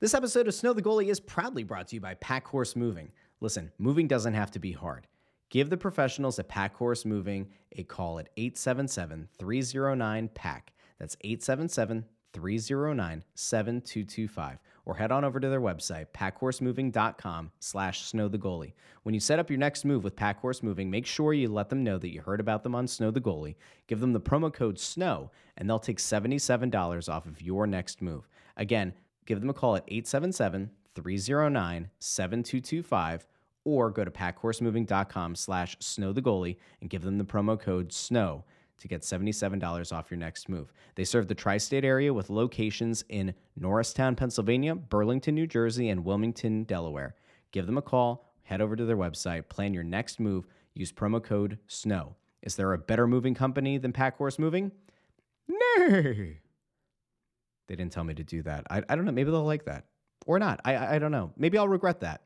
This episode of Snow the Goalie is proudly brought to you by Packhorse Moving. Listen, moving doesn't have to be hard. Give the professionals at Packhorse Moving a call at 877 309 PACK. That's 877 309 7225. Or head on over to their website, packhorsemoving.com slash snow the goalie. When you set up your next move with Packhorse Moving, make sure you let them know that you heard about them on Snow the Goalie. Give them the promo code SNOW, and they'll take $77 off of your next move. Again, give them a call at 877 309 7225 or go to packhorsemoving.com slash snow the goalie and give them the promo code SNOW to get $77 off your next move. They serve the tri state area with locations in Norristown, Pennsylvania, Burlington, New Jersey, and Wilmington, Delaware. Give them a call, head over to their website, plan your next move, use promo code SNOW. Is there a better moving company than Packhorse Moving? No. They didn't tell me to do that. I, I don't know. Maybe they'll like that or not. I, I, I don't know. Maybe I'll regret that.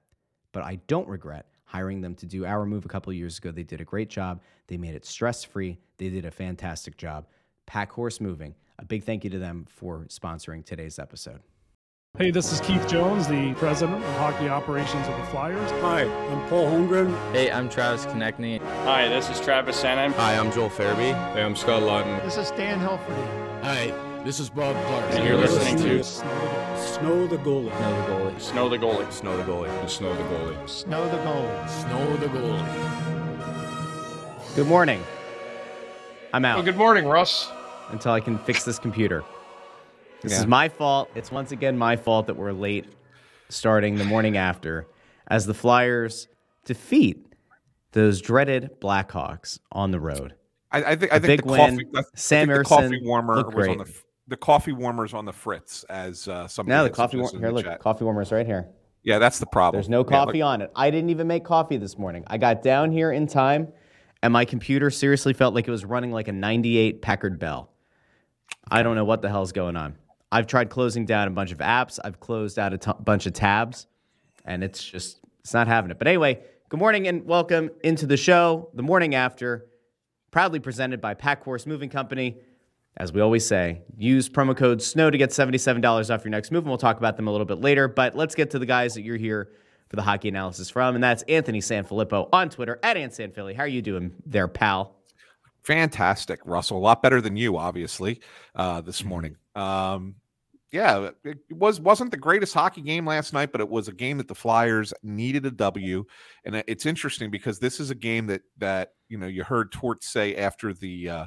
But I don't regret hiring them to do our move a couple years ago. They did a great job. They made it stress free. They did a fantastic job. Packhorse Moving. A big thank you to them for sponsoring today's episode. Hey, this is Keith Jones, the president of hockey operations of the Flyers. Hi, I'm Paul Holmgren. Hey, I'm Travis Konecny. Hi, this is Travis Sanheim. Hi, I'm Joel Farabee. Hey, I'm Scott Laughton. This is Stan Helferty. Hi, this is Bob Clarke. And you're listening to Snow the Goalie. Snow the goalie. Snow the Goalie. Snow the goalie. Snow the goalie. Snow the goalie. Snow the goalie. Good morning. I'm out Well, good morning, Russ. until I can fix this computer. This Yeah. is my fault. It's once again my fault that we're late starting the morning after as the Flyers defeat those dreaded Blackhawks on the road. I, I think I A think the coffee, win. I Sam think the coffee warmer looked was on great. the f- the coffee warmers on the fritz as uh, some Now the coffee war- here, look, chat. coffee warmer's right here. Yeah, that's the problem. There's no coffee look- on it. I didn't even make coffee this morning. I got down here in time, and my computer seriously felt like it was running like a 98 Packard Bell. I don't know what the hell's going on. I've tried closing down a bunch of apps. I've closed out a t- bunch of tabs, and it's just it's not having it. But anyway, good morning and welcome into the show. The morning after, proudly presented by Packhorse Moving Company. As we always say, use promo code SNOW to get $77 off your next move, and we'll talk about them a little bit later. But let's get to the guys that you're here for the hockey analysis from, and that's Anthony Sanfilippo on Twitter at AntSanPhilly. How are you doing there, pal? fantastic, Russell. A lot better than you, obviously, uh, Mm-hmm. this morning. Um, yeah, it was wasn't the greatest hockey game last night, but it was a game that the Flyers needed a W. And it's interesting because this is a game that that you know you heard Tort say after the uh,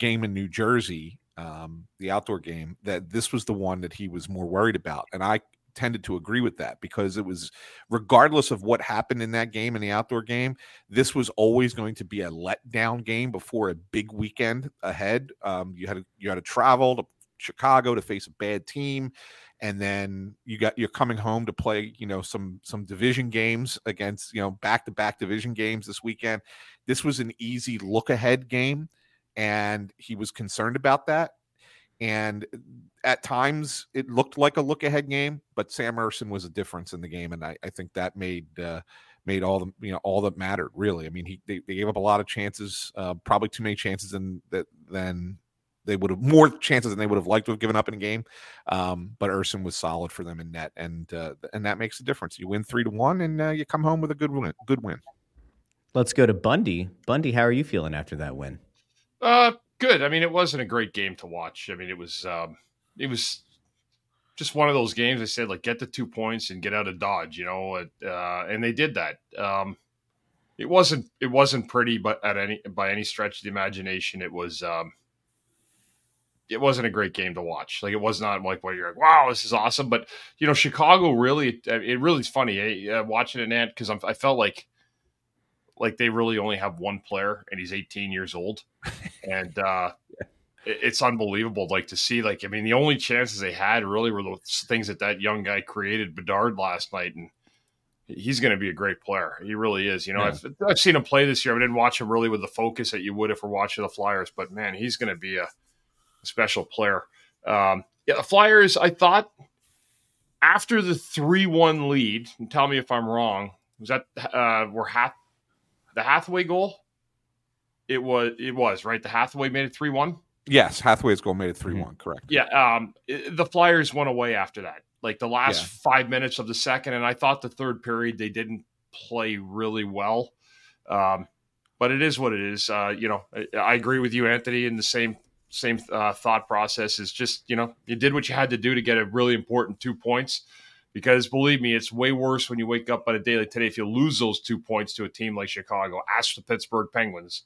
game in New Jersey, um, the outdoor game, that this was the one that he was more worried about, and I tended to agree with that because it was regardless of what happened in that game in the outdoor game this was always going to be a letdown game before a big weekend ahead. Um, you had to, you had to travel to chicago to face a bad team and then you got you're coming home to play you know some some division games against you know back to back division games this weekend. This was an easy look ahead game and he was concerned about that and at times it looked like a look ahead game, but Sam Ersson was a difference in the game, and I, I think that made uh, made all the you know all that mattered really. I mean, he they, they gave up a lot of chances, uh, probably too many chances than that than they would have more chances than they would have liked to have given up in a game. Um, but Ersson was solid for them in net, and uh, and that makes a difference. You win three to one, and uh, you come home with a good win. Good win. Let's go to Bundy. Bundy, how are you feeling after that win? Uh, good. I mean, it wasn't a great game to watch. I mean, it was um, it was just one of those games. I said like get the two points and get out of Dodge, you know, uh, and they did that. Um, it wasn't it wasn't pretty, but at any by any stretch of the imagination, it was. Um, it wasn't a great game to watch. Like it was not like where you're like, wow, this is awesome. But you know, Chicago really, it really is funny eh? uh, watching an ant because I felt like like they really only have one player and he's 18 years old. And uh it's unbelievable like to see like i mean the only chances they had really were the things that that young guy created bedard last night. And he's going to be a great player. He really is you know Yeah. I've, I've seen him play this year. I didn't watch him really with the focus that you would if we're watching the flyers but man he's going to be a, a special player. Um yeah the flyers i thought after the 3-1 lead and tell me if i'm wrong was that uh were half the Hathaway goal. It was it was right. The Hathaway made it three one. Yes, Hathaway's goal made it three one. Correct. Yeah. Um, it- the Flyers went away after that, like the last Yeah. five minutes of the second, and I thought the third period they didn't play really well. Um, but it is what it is. Uh, you know, I, I agree with you, Anthony, in the same same uh, thought process. Is just you know you did what you had to do to get a really important two points. Because believe me, it's way worse when you wake up on a day like today if you lose those two points to a team like Chicago. Ask the Pittsburgh Penguins,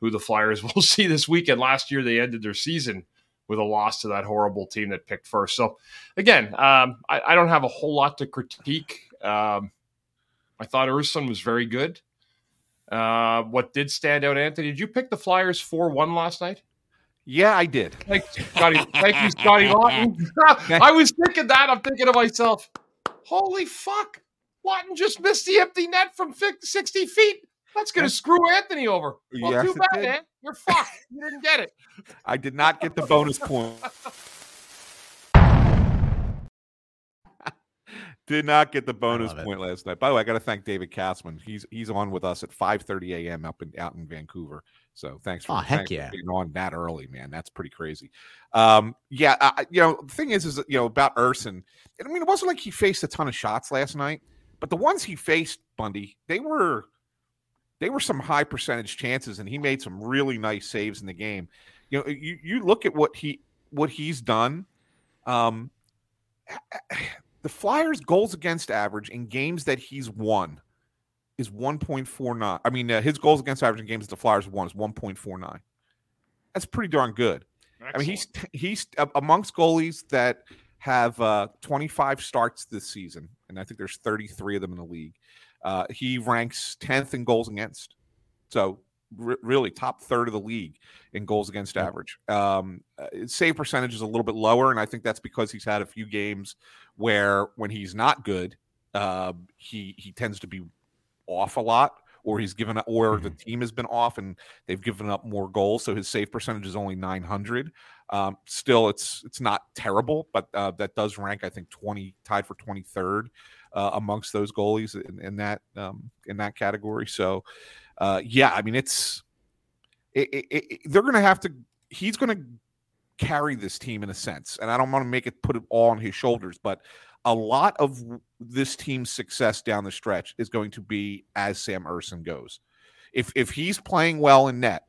who the Flyers will see this weekend. Last year they ended their season with a loss to that horrible team that picked first. So again, um, I, I don't have a whole lot to critique. Um, I thought Ersson was very good. Uh, what did stand out, Anthony? Did you pick the Flyers four one last night? Yeah, I did. Thank you, Scotty. Thank you, Scotty Laughton. I was thinking that. I'm thinking to myself, holy fuck. Laughton just missed the empty net from 50, 60 feet. That's going to screw Anthony over. Well, Yes, too bad, man. You're fucked. You didn't get it. I did not get the bonus point. Did not get the bonus point last night. By the way, I got to thank David Katzman. He's he's on with us at 5:30 a.m. up in out in Vancouver. So thanks for, Oh, heck thanks for yeah. being on that early, man. That's pretty crazy. Um, yeah, I, you know, the thing is, is that, you know about Ersson. I mean, it wasn't like he faced a ton of shots last night, but the ones he faced, Bundy, they were they were some high percentage chances, and he made some really nice saves in the game. You know, you you look at what he what he's done. Um, the Flyers' goals against average in games that he's won is 1.49. I mean, uh, his goals against average in games that the Flyers won is 1.49. That's pretty darn good. I mean, he's he's uh, amongst goalies that have uh, 25 starts this season, and I think there's 33 of them in the league. Uh, he ranks 10th in goals against, so re- really top third of the league in goals against average. Um, uh, save percentage is a little bit lower, and I think that's because he's had a few games where when he's not good, uh, he he tends to be off a lot. Or he's given up, or the team has been off and they've given up more goals. So his save percentage is only 900. Um, still, it's it's not terrible, but uh, that does rank, I think, 20 tied for 23rd uh, amongst those goalies in, in that um, in that category. So, uh, yeah, I mean, it's it, it, it, they're going to have to. He's going to carry this team in a sense, and I don't want to make it put it all on his shoulders, but a lot of this team's success down the stretch is going to be as Sam Ersson goes. If if he's playing well in net,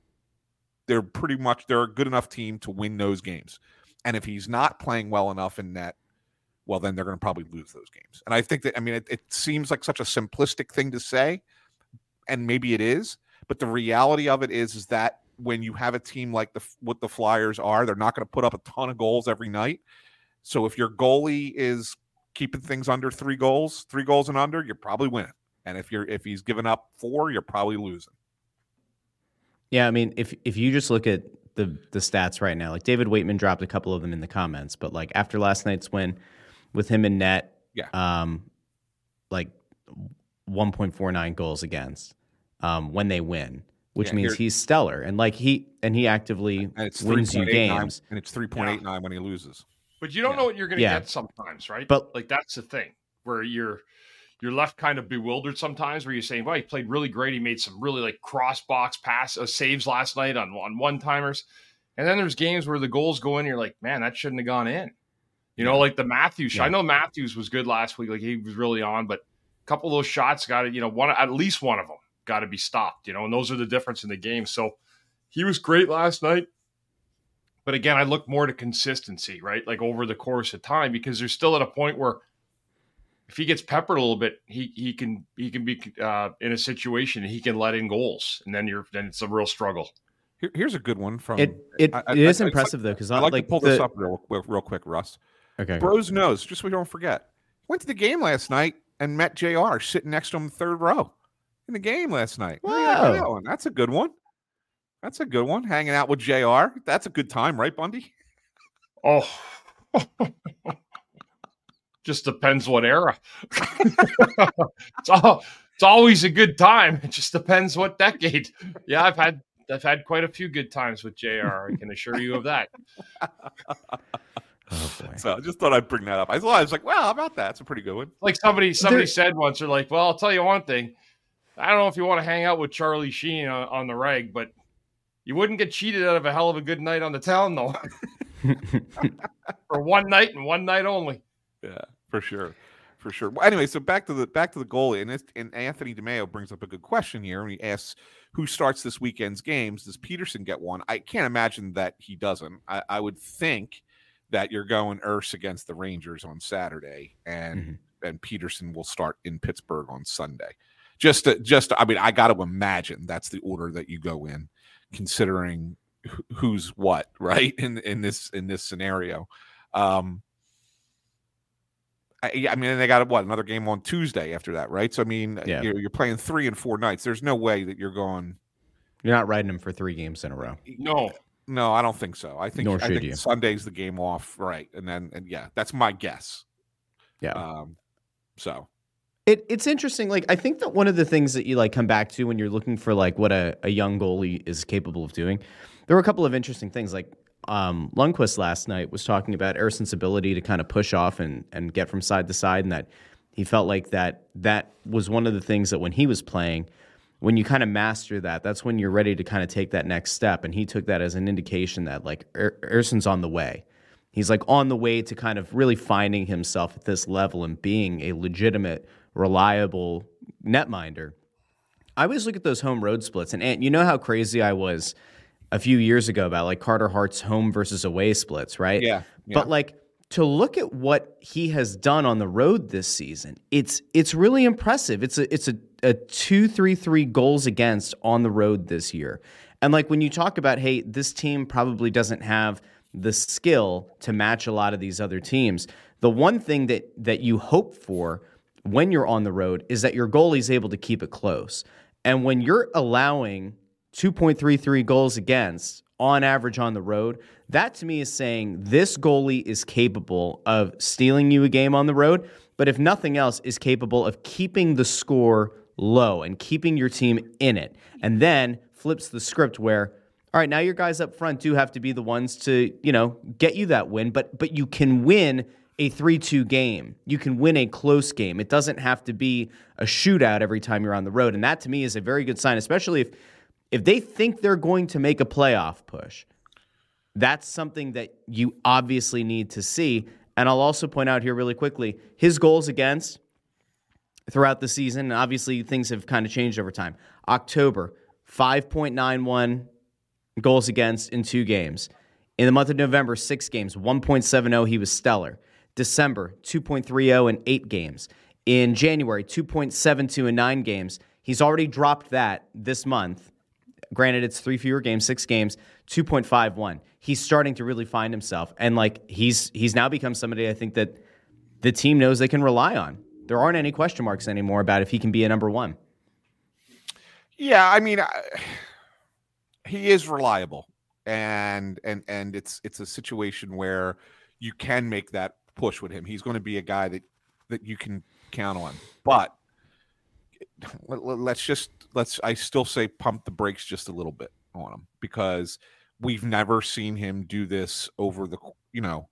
they're pretty much they're a good enough team to win those games. And if he's not playing well enough in net, well, then they're going to probably lose those games. And I think that I mean it, it seems like such a simplistic thing to say, and maybe it is, but the reality of it is is that when you have a team like the what the Flyers are, they're not going to put up a ton of goals every night. So if your goalie is keeping things under three goals, three goals and under, you're probably winning. And if you're if he's giving up four, you're probably losing. Yeah, I mean, if if you just look at the the stats right now, like David Waitman dropped a couple of them in the comments, but like after last night's win, with him in net, Yeah. um, like 1.49 goals against, um, when they win, which Yeah, means he's stellar, and like he and he actively wins you games. and it's 3.89 when he loses. But you don't Yeah. know what you're going to Yeah. get sometimes, right? But- like that's the thing where you're you're left kind of bewildered sometimes, where you're saying, "Well, he played really great. He made some really like cross box pass uh, saves last night on on one timers," and then there's games where the goals go in. You're like, "Man, that shouldn't have gone in." You know, like the Matthews. shot. I know Matthews was good last week; like he was really on, but a couple of those shots got to, you know, one at least one of them got to be stopped. You know, and those are the difference in the game. So he was great last night. But again, I look more to consistency, right? Like over the course of time, because they're still at a point where if he gets peppered a little bit, he he can he can be uh, in a situation he can let in goals, and then you're then it's a real struggle. Here, here's a good one from. It it, I- I- it is I- I- impressive though, because I'd like, like to pull this up real, real, real quick, Russ. Okay, Bros knows, just so we don't forget. Went to the game last night and met JR sitting next to him third row in the game last night. What do you think of Wow. that? That's a good one. That's a good one. Hanging out with JR. That's a good time, right, Bundy? Oh, just depends what era. it's all it's always a good time. It just depends what decade. Yeah, I've had I've had quite a few good times with Jr. I can assure you of that. oh. So I just thought I'd bring that up. I thought I was like, well, how about that? It's a pretty good one. Like somebody somebody There- said once, they're like, "Well, I'll tell you one thing. I don't know if you want to hang out with Charlie Sheen on, on the reg, but you wouldn't get cheated out of a hell of a good night on the town, though, for one night and one night only." Yeah. for sure, for sure. Well, anyway, so back to the back to the goalie, and this, and Anthony DeMeo brings up a good question here, and he asks who starts this weekend's games. Does Peterson get one? I can't imagine that he doesn't. I, I would think that you're going Urs against the Rangers on Saturday, and Mhm. and Peterson will start in Pittsburgh on Sunday. Just to, just to- I mean, I got to imagine that's the order that you go in, considering who's what, right? In in this in this scenario. Um I, yeah, I mean, they got what another game on Tuesday after that, right? So I mean, Yeah. you're, you're playing three and four nights. There's no way that you're going. You're not riding them for three games in a row. No, No, I don't think so. I think Nor I think you. Sunday's the game off, right? And then and yeah, that's my guess. Yeah. Um. So It, it's interesting. Like I think that one of the things that you like come back to when you're looking for like what a, a young goalie is capable of doing, there were a couple of interesting things. Like um, Lundqvist last night was talking about Ersson's ability to kind of push off and and get from side to side, and that he felt like that that was one of the things that when he was playing, when you kind of master that, that's when you're ready to kind of take that next step. And he took that as an indication that like er- Ersson's on the way. He's like on the way to kind of really finding himself at this level and being a legitimate, reliable netminder. I always look at those home road splits, and Ant, you know how crazy I was a few years ago about like Carter Hart's home versus away splits, right? Yeah, yeah. But like to look at what he has done on the road this season, it's it's really impressive. It's a it's a, a two three three goals against on the road this year. And like when you talk about, hey, this team probably doesn't have the skill to match a lot of these other teams. The one thing that that you hope for when you're on the road is that your goalie's able to keep it close. And when you're allowing 2.33 goals against on average on the road, that to me is saying this goalie is capable of stealing you a game on the road, but if nothing else, is capable of keeping the score low and keeping your team in it. And then flips the script where all right, now your guys up front do have to be the ones to, you know, get you that win, but but you can win a 3-2 game. You can win a close game. It doesn't have to be a shootout every time you're on the road. And that to me is a very good sign, especially if if they think they're going to make a playoff push. That's something that you obviously need to see. And I'll also point out here really quickly, his goals against throughout the season, and obviously things have kind of changed over time. October, 5.91 goals against in two games. In the month of November, six games, 1.70. He was stellar. December, 2.30 in eight games. In January, 2.72 in nine games. He's already dropped that this month. Granted, it's three fewer games, six games, 2.51. He's starting to really find himself. And like he's he's now become somebody I think that the team knows they can rely on. There aren't any question marks anymore about if he can be a number one. Yeah, I mean, I, he is reliable, and and and it's it's a situation where you can make that push with him. He's going to be a guy that that you can count on. But let, let- let's just let's I still say pump the brakes just a little bit on him because we've never seen him do this over the you know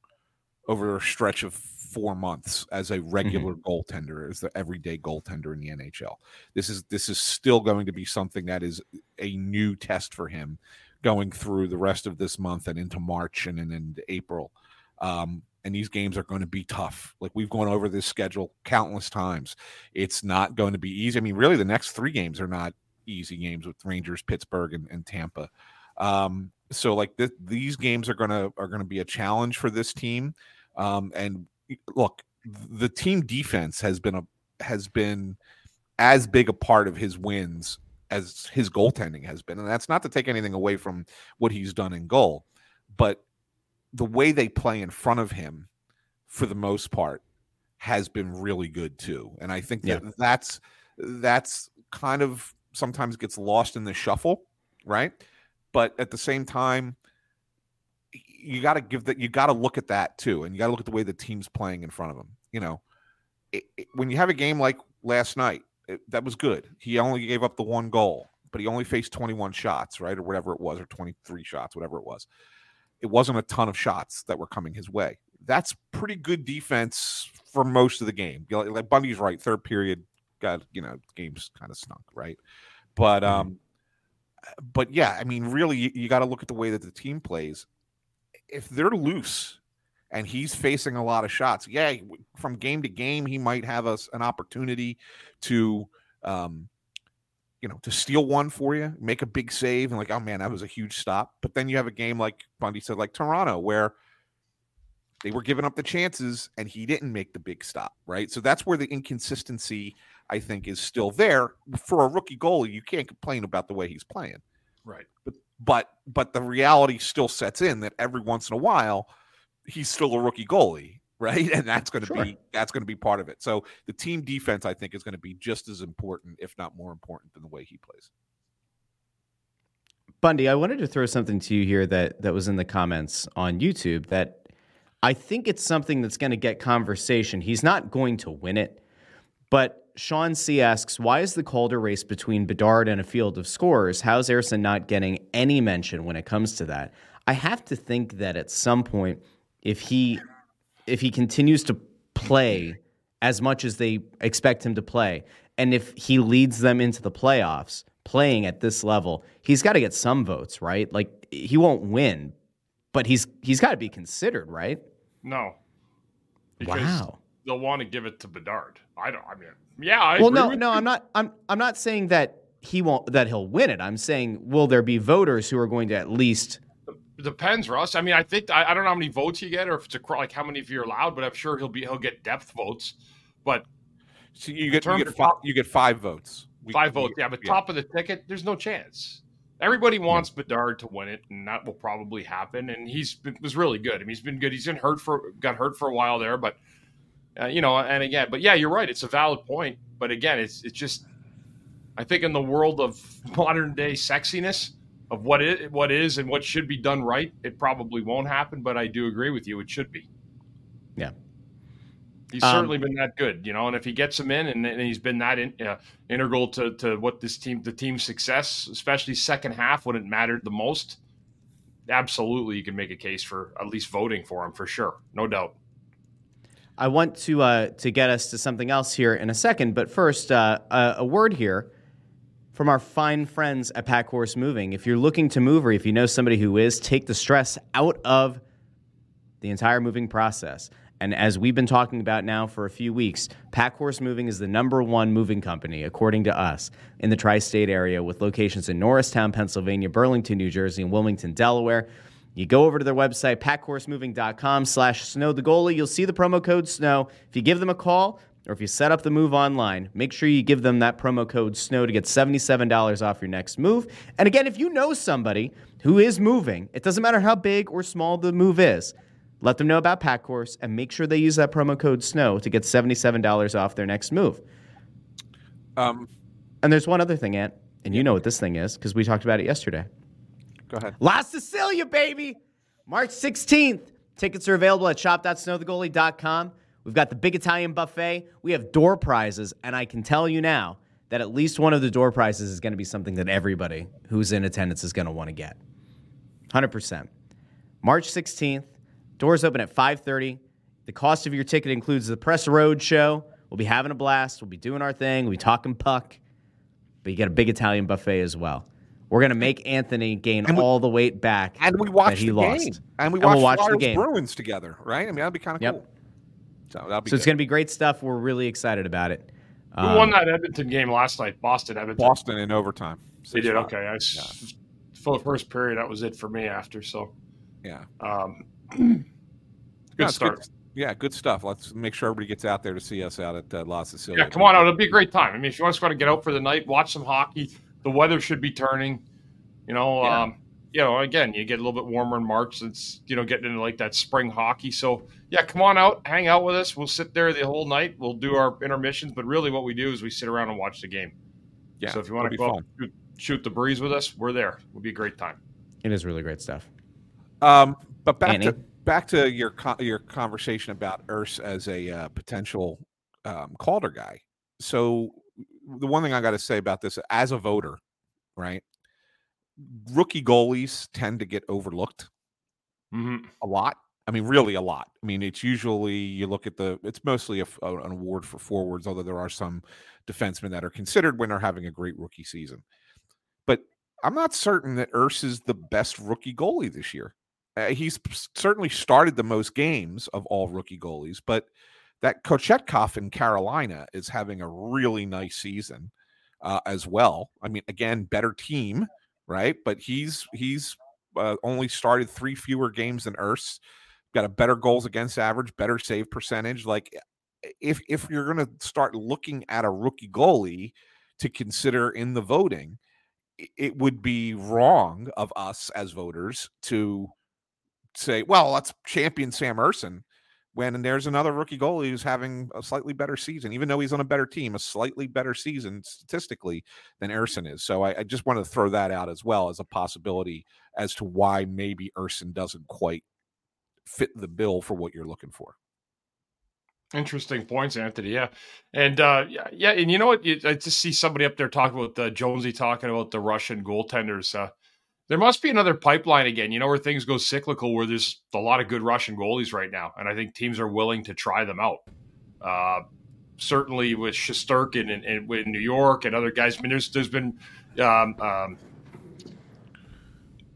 over a stretch of four months as a regular goaltender, as the everyday goaltender in the NHL. This is this is still going to be something that is a new test for him going through the rest of this month and into March and then into April. Um, and these games are going to be tough. Like we've gone over this schedule countless times. It's not going to be easy. I mean, really, the next three games are not easy games with Rangers, Pittsburgh, and, and Tampa. Um, so like th- these games are gonna are gonna be a challenge for this team. Um, and look, the team defense has been a has been as big a part of his wins as his goaltending has been, and that's not to take anything away from what he's done in goal, but the way they play in front of him, for the most part, has been really good too. And I think that that's that's kind of sometimes gets lost in the shuffle, right? But at the same time, you got to give that. You got to look at that too, and you got to look at the way the team's playing in front of him. You know, it, it- when you have a game like last night, it, that was good. He only gave up the one goal, but he only faced 21 shots, right, or whatever it was, or 23 shots, whatever it was. It wasn't a ton of shots that were coming his way. That's pretty good defense for most of the game. You know, Like Bundy's right, third period got you know games kind of stunk, right? But um, but yeah, I mean, really, you, you got to look at the way that the team plays. If they're loose and he's facing a lot of shots. Yeah, from game to game, he might have us an opportunity to, um, you know, to steal one for you, make a big save, and like, oh man, that was a huge stop. But then you have a game like Bundy said, like Toronto, where they were giving up the chances and he didn't make the big stop, right? So that's where the inconsistency, I think, is still there. For a rookie goalie, you can't complain about the way he's playing. Right. But but but the reality still sets in that every once in a while he's still a rookie goalie, right? And that's going to Sure. be that's going to be part of it. So the team defense, I think, is going to be just as important, if not more important, than the way he plays. Bundy, I wanted to throw something to you here that that was in the comments on YouTube that I think it's something that's going to get conversation. He's not going to win it, but Sean C asks, "Why is the Calder race between Bedard and a field of scorers? How's Ersson not getting any mention when it comes to that?" I have to think that at some point, if he if he continues to play as much as they expect him to play, and if he leads them into the playoffs, playing at this level, he's got to get some votes, right? Like he won't win, but he's he's got to be considered, right? No. Because Wow. They'll want to give it to Bedard. I don't. I mean, yeah. I well, no, no, you. I'm not. I'm I'm not saying that he won't that he'll win it. I'm saying will there be voters who are going to at least It depends, Russ. I mean, I think I, I don't know how many votes you get, or if it's a like how many of you are allowed, but I'm sure he'll be he'll get depth votes. But So you get you get five, top- you get five votes. We- five we- votes, yeah. But top of the ticket, there's no chance. Everybody wants Bedard to win it, and that will probably happen. And he's been, was really good. I mean, he's been good. He's been hurt for got hurt for a while there, but uh, you know, and again, but yeah, you're right. It's a valid point, but again, it's it's just I think in the world of modern day sexiness of what it what is and what should be done right, it probably won't happen. But I do agree with you; it should be. Yeah. He's Um, certainly been that good, you know, and if he gets him in, and, and he's been that in, uh, integral to, to what this team, the team's success, especially second half when it mattered the most. Absolutely, you can make a case for at least voting for him for sure, no doubt. I want to uh, to get us to something else here in a second, but first, uh, a, a word here from our fine friends at Packhorse Moving. If you're looking to move, or if you know somebody who is, take the stress out of the entire moving process. And as we've been talking about now for a few weeks, Packhorse Moving is the number one moving company, according to us, in the tri state area with locations in Norristown, Pennsylvania, Burlington, New Jersey, and Wilmington, Delaware. You go over to their website, packhorsemoving.com slash snow the goalie. You'll see the promo code SNOW. If you give them a call or if you set up the move online, make sure you give them that promo code SNOW to get $77 off your next move. And again, if you know somebody who is moving, it doesn't matter how big or small the move is, let them know about Packhorse and make sure they use that promo code SNOW to get $77 off their next move. Um, And there's one other thing, Ant, and you know what this thing is because we talked about it yesterday. go ahead. La Sicilia, baby! March 16th. Tickets are available at shop.snowthegoalie.com. We've got the big Italian buffet. We have door prizes, and I can tell you now that at least one of the door prizes is going to be something that everybody who's in attendance is going to want to get. 100%. March 16th. Doors open at 5:30. The cost of your ticket includes the press road show. We'll be having a blast. We'll be doing our thing. We'll be talking puck. But you get a big Italian buffet as well. We're gonna make Anthony gain we- all the weight back And we that he the lost. game, and we And we'll watch the game. Bruins together, right? I mean, that'd be kind of Yep. cool. So that'll be So it's gonna be great stuff. We're really excited about it. Who Um, won that Edmonton game last night? Boston, Edmonton. Boston in overtime. They did 6-5. okay. I s- for the first period, that was it for me. After so, Yeah. um, good it's start. Yeah, good stuff. Let's make sure everybody gets out there to see us out at uh, La Sicilia. Yeah, come on out. It'll be a great time. I mean, if you want to get out for the night, watch some hockey. The weather should be turning. You know, Yeah. um, you know, again, you get a little bit warmer in March. It's you know getting into like that spring hockey. So yeah, come on out, hang out with us. We'll sit there the whole night. We'll do our intermissions, but really, what we do is we sit around and watch the game. Yeah, so if you want to go shoot, shoot the breeze with us, we're there. It'll be a great time. It is really great stuff. Um, but back Annie? to back to your co- your conversation about Urs as a uh, potential um, Calder guy. So the one thing I got to say about this, as a voter, right? Rookie goalies tend to get overlooked Mm-hmm. a lot. I mean, really a lot. I mean, it's usually you look at the. It's mostly a an award for forwards, although there are some defensemen that are considered when they're having a great rookie season. But I'm not certain that Urs is the best rookie goalie this year. Uh, he's certainly started the most games of all rookie goalies, but that Kochetkov in Carolina is having a really nice season uh, as well. I mean, again, better team, right? But he's he's uh, only started three fewer games than Urs. Got a better goals against average, better save percentage. Like, if if you're going to start looking at a rookie goalie to consider in the voting, it would be wrong of us as voters to say, well, let's champion Sam Ersson when there's another rookie goalie who's having a slightly better season, even though he's on a better team, a slightly better season statistically than Ersson is. So I, I just wanted to throw that out as well as a possibility as to why maybe Ersson doesn't quite fit the bill for what you're looking for. Interesting points, Anthony. Yeah, and uh, yeah, yeah, and you know what? I just see somebody up there talking about uh, Jonesy talking about the Russian goaltenders. Uh, there must be another pipeline again, you know, where things go cyclical, where there's a lot of good Russian goalies right now, and I think teams are willing to try them out. Uh, certainly with Shesterkin and, and, in New York and other guys. I mean, there's there's been um, um,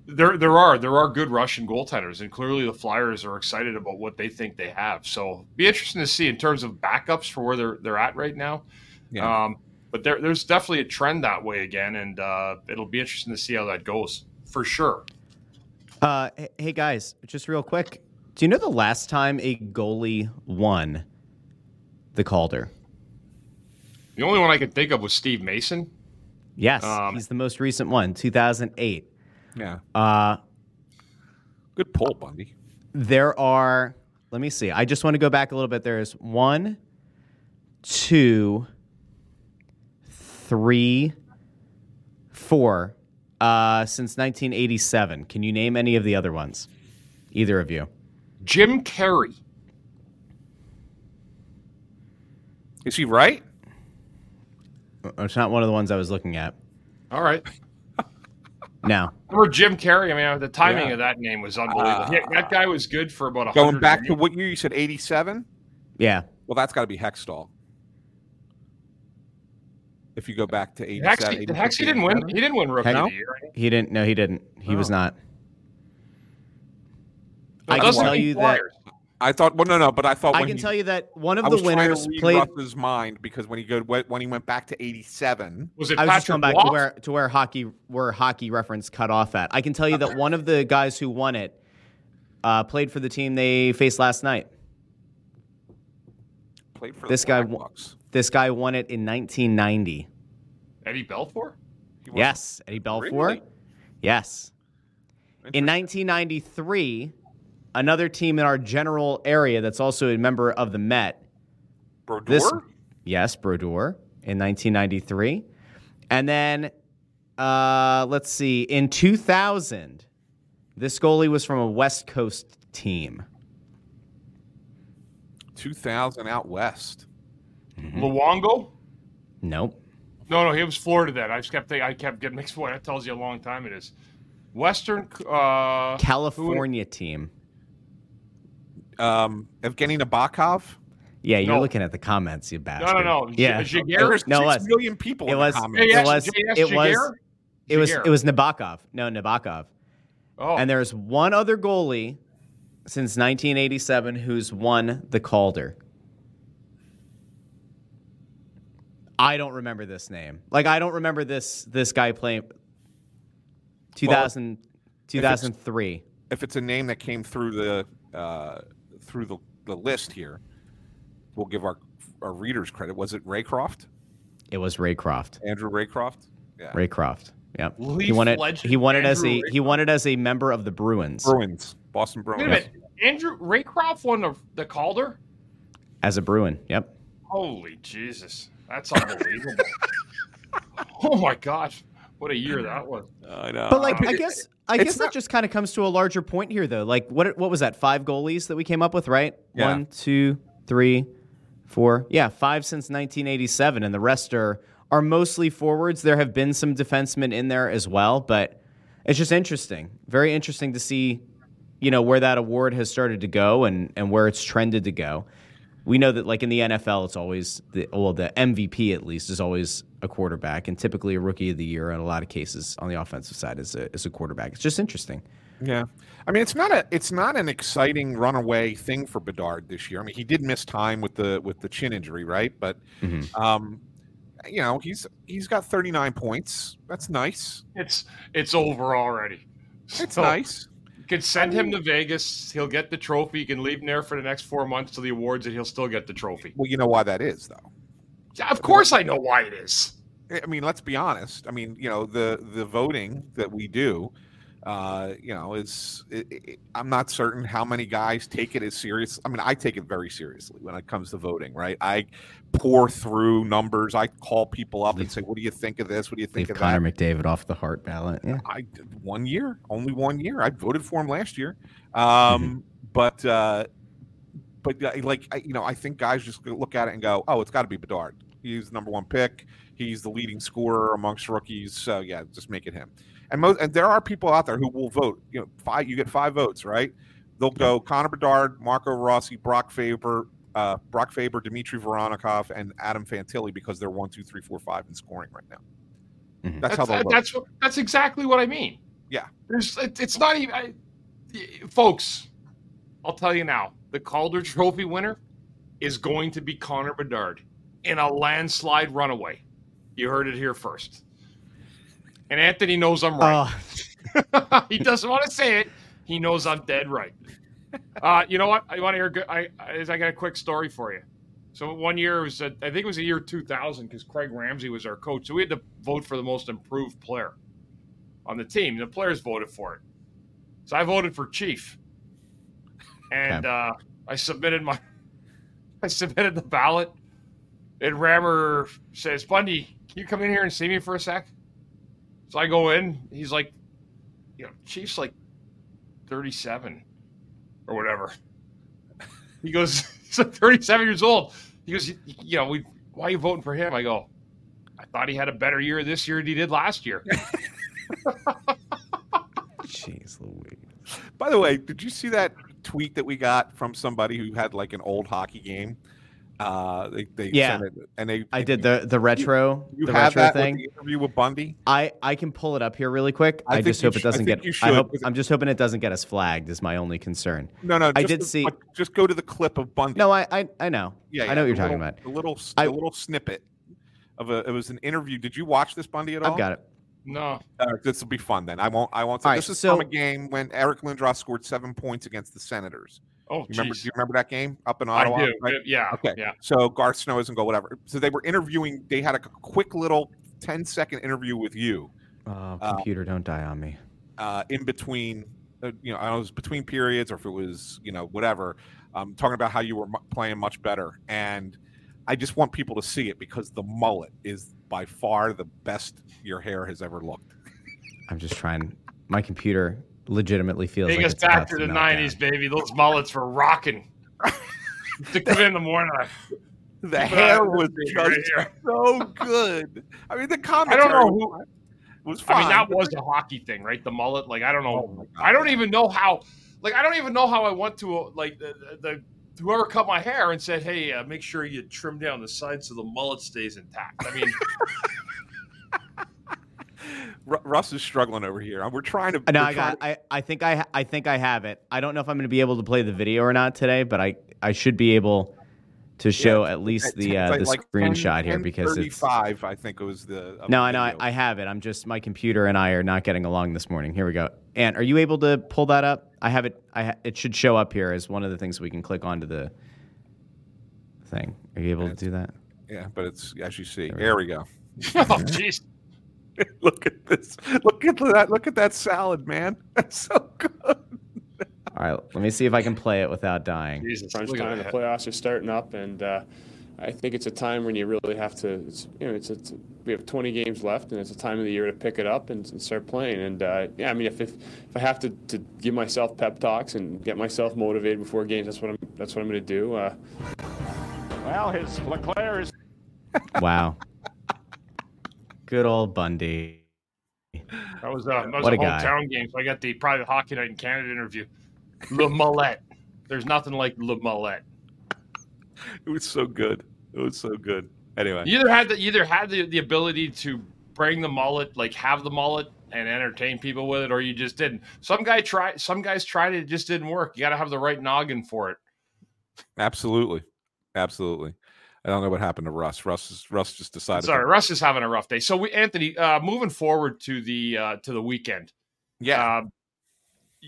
there there are there are good Russian goaltenders, and clearly the Flyers are excited about what they think they have. So be interesting to see in terms of backups for where they're they're at right now. Yeah. Um, but there, there's definitely a trend that way again, and uh, it'll be interesting to see how that goes for sure. Uh, hey guys, just real quick, do you know the last time a goalie won the Calder? The only one I could think of was Steve Mason. Yes, um, he's the most recent one, 2008. Yeah. Uh, Good pull, Bundy. There are, let me see. I just want to go back a little bit. There's one, two, three, four uh, since 1987. Can you name any of the other ones? Either of you. Jim Carrey. Is he right? Uh, it's not one of the ones I was looking at. All right. No. Or Jim Carrey. I mean, the timing yeah. of that name was unbelievable. Uh, that guy was good for about a going back to what year you said, eighty-seven. Yeah. Well, that's got to be Hextall. If you go back to eighty-seven, Hexy, Hexy didn't win. He didn't win Rookie of the Year. He didn't. No, he didn't. He oh. was not. I can tell you that I thought, well, no, no, but I thought I can he, tell you that one of I the winners played Russ's mind because when he go when he went back to '87, was it? I was just coming back to where to where hockey where hockey reference cut off at. I can tell you that one of the guys who won it uh, played for the team they faced last night. Played for this guy. This guy won it in 1990. Eddie Belfour. Yes, Eddie Belfour. Really? Yes. In 1993 another team in our general area that's also a member of the Met. Brodeur? This, yes, Brodeur in 1993. And then, uh, let's see, in 2000, this goalie was from a West Coast team. 2000 out west. Mm-hmm. Luongo? Nope. No, no, he was Florida then. I just kept thinking, I kept getting mixed. Boy, that tells you a long time it is. Western uh, California team um, Evgeny Nabokov. Yeah, you're no. looking at the comments, you bastard. No, no, no. Yeah, There's no, six million people. It was. It was. It was. It was. It was. It was Nabokov. No, Nabokov. Oh. And there's one other goalie since 1987 who's won the Calder. I don't remember this name. Like I don't remember this this guy playing 2000 well, 2003. If it's, if it's, a name that came through the uh, through the, the list here, we'll give our our readers credit. Was it Raycroft? It was Raycroft. Andrew Raycroft. Yeah. Raycroft. Yeah. he won it. He won it as a Raycroft. he won it as a member of the Bruins. Bruins. Boston Bruins. Wait a minute. Andrew Raycroft won the, the Calder as a Bruin. Yep. Holy Jesus, that's unbelievable. oh my gosh, what a year that was. I know. But like, I guess I guess not, that just kind of comes to a larger point here, though. Like, what what was that? Five goalies that we came up with, right? Yeah. One, two, three, four. Yeah, five since 1987, and the rest are are mostly forwards. There have been some defensemen in there as well, but it's just interesting. Very interesting to see, you know, where that award has started to go and and where it's trended to go we know that like in the NFL, it's always the well the MVP at least is always a quarterback, and typically a rookie of the year in a lot of cases on the offensive side is a is a quarterback. It's just interesting. Yeah, I mean it's not a it's not an exciting runaway thing for Bedard this year. I mean he did miss time with the with the chin injury, right? But Mhm. um, you know he's he's got 39 points. That's nice. It's it's over already. It's So, nice. Can send him um, to Vegas. He'll get the trophy. You can leave him there for the next four months to the awards, and he'll still get the trophy. Well, you know why that is though. Yeah, of course I know why it is. I mean, let's be honest. I mean, you know, the the voting that we do, uh, you know, is it, it, I'm not certain how many guys take it as serious. I mean, I take it very seriously when it comes to voting. Right? I pour through numbers. I call people up and say, "What do you think of this? What do you think Leave of Connor that?" McDavid off the Hart ballot. Yeah. I did one year, only one year. I voted for him last year, um, but uh, but uh, like I, you know, I think guys just look at it and go, "Oh, it's got to be Bedard. He's the number one pick. He's the leading scorer amongst rookies. So yeah, just make it him." And most and there are people out there who will vote. You know, five you get five votes, right? They'll go Connor Bedard, Marco Rossi, Brock Faber, uh, Brock Faber, Dmitry Voronkov, and Adam Fantilli because they're one, two, three, four, five in scoring right now. Mhm. That's, how they'll vote. that's what, that's exactly what I mean. Yeah. There's it, it's not even I, folks. I'll tell you now. The Calder Trophy winner is going to be Connor Bedard in a landslide runaway. You heard it here first. And Anthony knows I'm right. Oh, he doesn't want to say it. He knows I'm dead right. Uh, you know what? I want to hear. Good, I I I got a quick story for you. So one year it was, uh, I think it was the year 2000 because Craig Ramsay was our coach. So we had to vote for the most improved player on the team. The players voted for it. So I voted for Chief, and uh, I submitted my, I submitted the ballot. And Rammer says, "Bundy, can you come in here and see me for a sec?" So I go in. He's like, you know, Chief's like 37 or whatever. He goes, he's like 37 years old. He goes, you know, we, why are you voting for him? I go, I thought he had a better year this year than he did last year. jeez Louise. By the way, did you see that tweet that we got from somebody who had like an old hockey game? Uh, they, they Yeah. sent it, and they I did the the retro You the have retro that thing. with the interview with Bundy. I I can pull it up here really quick. I I, just you hope it doesn't think get. you I hope I'm just hoping it doesn't get us flagged. Is my only concern. No, no, I did the- see- Just go to the clip of Bundy. No, I I, I know. yeah, I know what you're the talking little- about. A little, s- I- the little snippet of a. It was an interview. Did you watch this Bundy at all? I've got it. No. Uh, this will be fun then. I won't. I won't. Say. All right, this is so- from a game when Eric Lindros scored seven points against the Senators. Oh, You remember? Do you remember that game up in Ottawa? I Ottawa? do. right? Yeah. Okay. Yeah. So Garth Snow isn't go whatever. So they were interviewing. They had a quick little 10 second interview with you Oh, Uh, computer, don't die on me. uh, in between. Uh, you know, I don't know it was between periods or if it was you know whatever. Um, talking about how you were mu- playing much better, and I just want people to see it because the mullet is by far the best your hair has ever looked. I'm just trying. My computer legitimately feels Take like us it's about back to the 90s, baby. Those mullets were rocking. to come in the morning. The Keep an eye hair was this thing right just so good. I mean, the I don't know who. was I mean, that was a hockey thing, right? The mullet. Like, I don't know. Oh I don't even know how. Like, I don't even know how I went to a, like the, the, the whoever cut my hair and said, "Hey, uh, make sure you trim down the sides so the mullet stays intact." I mean, Ru- Russ is struggling over here. We're trying to. No, I trying got. I, I think I I think I have it. I don't know if I'm going to be able to play the video or not today, but I I should be able to show at least It's the uh, the like screenshot 10 here because it's. five. I think it was the. No, I know. I. I have it. I'm just my computer and I are not getting along this morning. Here we go. And are you able to pull that up? I have it. I ha- it should show up here as one of the things we can click onto the thing. Are you able to do that? yeah, but it's as you see. There we There we go. oh jeez. look at this. Look at that. Look at that salad, man. That's so good. All right. Let me see if I can play it without dying. Jesus, crunch time. The playoffs are starting up, and uh, I think it's a time when you really have to. It's, you know, it's, it's we have 20 games left, and it's a time of the year to pick it up and, and start playing. And uh, yeah, I mean, if, if if I have to, to give myself pep talks and get myself motivated before games, that's what I'm that's what I'm going to do. Uh, Well, his Leclerc is Wow. Good old Bundy. That was, uh, that was What a a guy. hometown game, so I got the private hockey night in Canada interview. Le Mullet. There's nothing like Le Mullet. It was so good. It was so good. Anyway, You either had the either had the, the ability to bring the mullet, like have the mullet and entertain people with it, or you just didn't. Some guy tried. Some guys tried it. It just didn't work. You got to have the right noggin for it. Absolutely, absolutely. I don't know what happened to Russ. Russ is, Russ just decided. Sorry, to, Russ is having a rough day. So we, Anthony, uh, moving forward to the uh, to the weekend. yeah, Uh,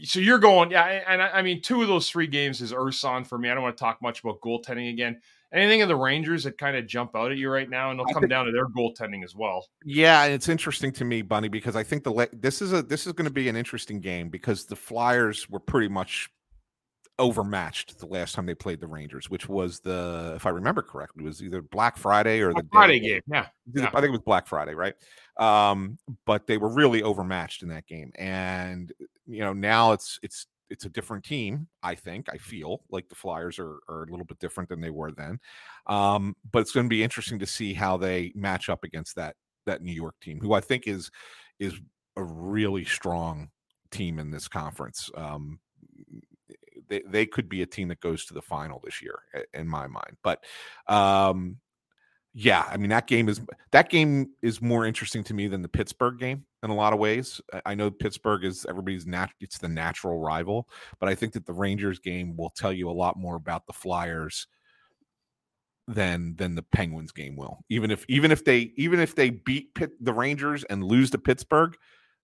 so you're going, yeah, and I, I mean, two of those three games is Ersson for me. I don't want to talk much about goaltending again. Anything of the Rangers that kind of jump out at you right now, and they'll come think- down to their goaltending as well. yeah, and it's interesting to me, Bunny, because I think the this is a this is going to be an interesting game because the Flyers were pretty much overmatched the last time they played the Rangers, which was the, if I remember correctly, was either Black Friday or the day- Friday game, yeah. I think it was Black Friday, right? Um, but they were really overmatched in that game, and you know now it's it's it's a different team. I think I feel like the Flyers are are a little bit different than they were then, um, but it's going to be interesting to see how they match up against that that New York team, who I think is is a really strong team in this conference. Um, they, they could be a team that goes to the final this year in my mind but um yeah i mean that game is that game is more interesting to me than the pittsburgh game in a lot of ways. I- know pittsburgh is everybody's nat it's the natural rival but i think that the rangers game will tell you a lot more about the flyers than than the penguins game will. Even if even if they even if they beat Pitt, the rangers and lose to pittsburgh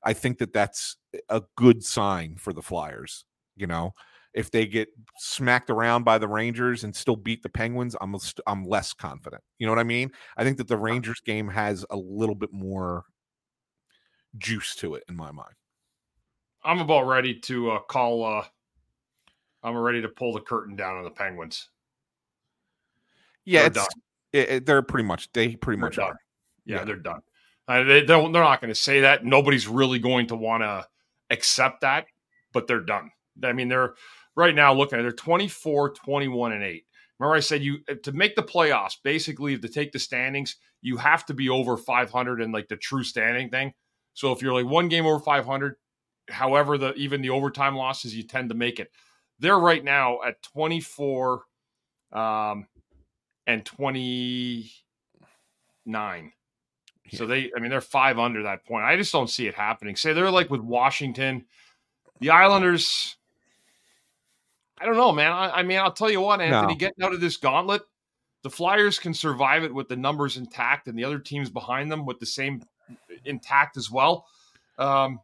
i think that that's a good sign for the flyers you know if they get smacked around by the Rangers and still beat the Penguins, I'm I'm less confident. You know what I mean? I think that the Rangers game has a little bit more juice to it in my mind. I'm about ready to uh, call. Uh, I'm ready to pull the curtain down on the Penguins. Yeah, They're it's it, it- they're pretty much they pretty They're much done. are. Yeah, Yeah. they're done. Uh, they don't. They're not going to say that. Nobody's really going to want to accept that, but they're done. I mean, they're right now looking at they're 24, 21, and eight. Remember, I said you uh, to make the playoffs. Basically, to take the standings, you have to be over 500 in like the true standing thing. So if you're like one game over 500, however the even the overtime losses, you tend to make it. They're right now at 24 um, and 29. So they, I mean, they're five under that point. I just don't see it happening. Say they're like with Washington, the Islanders. I don't know, man. I, I mean, I'll tell you what, Anthony, No. getting out of this gauntlet, the Flyers can survive it with the numbers intact and the other teams behind them with the same intact as well. Um,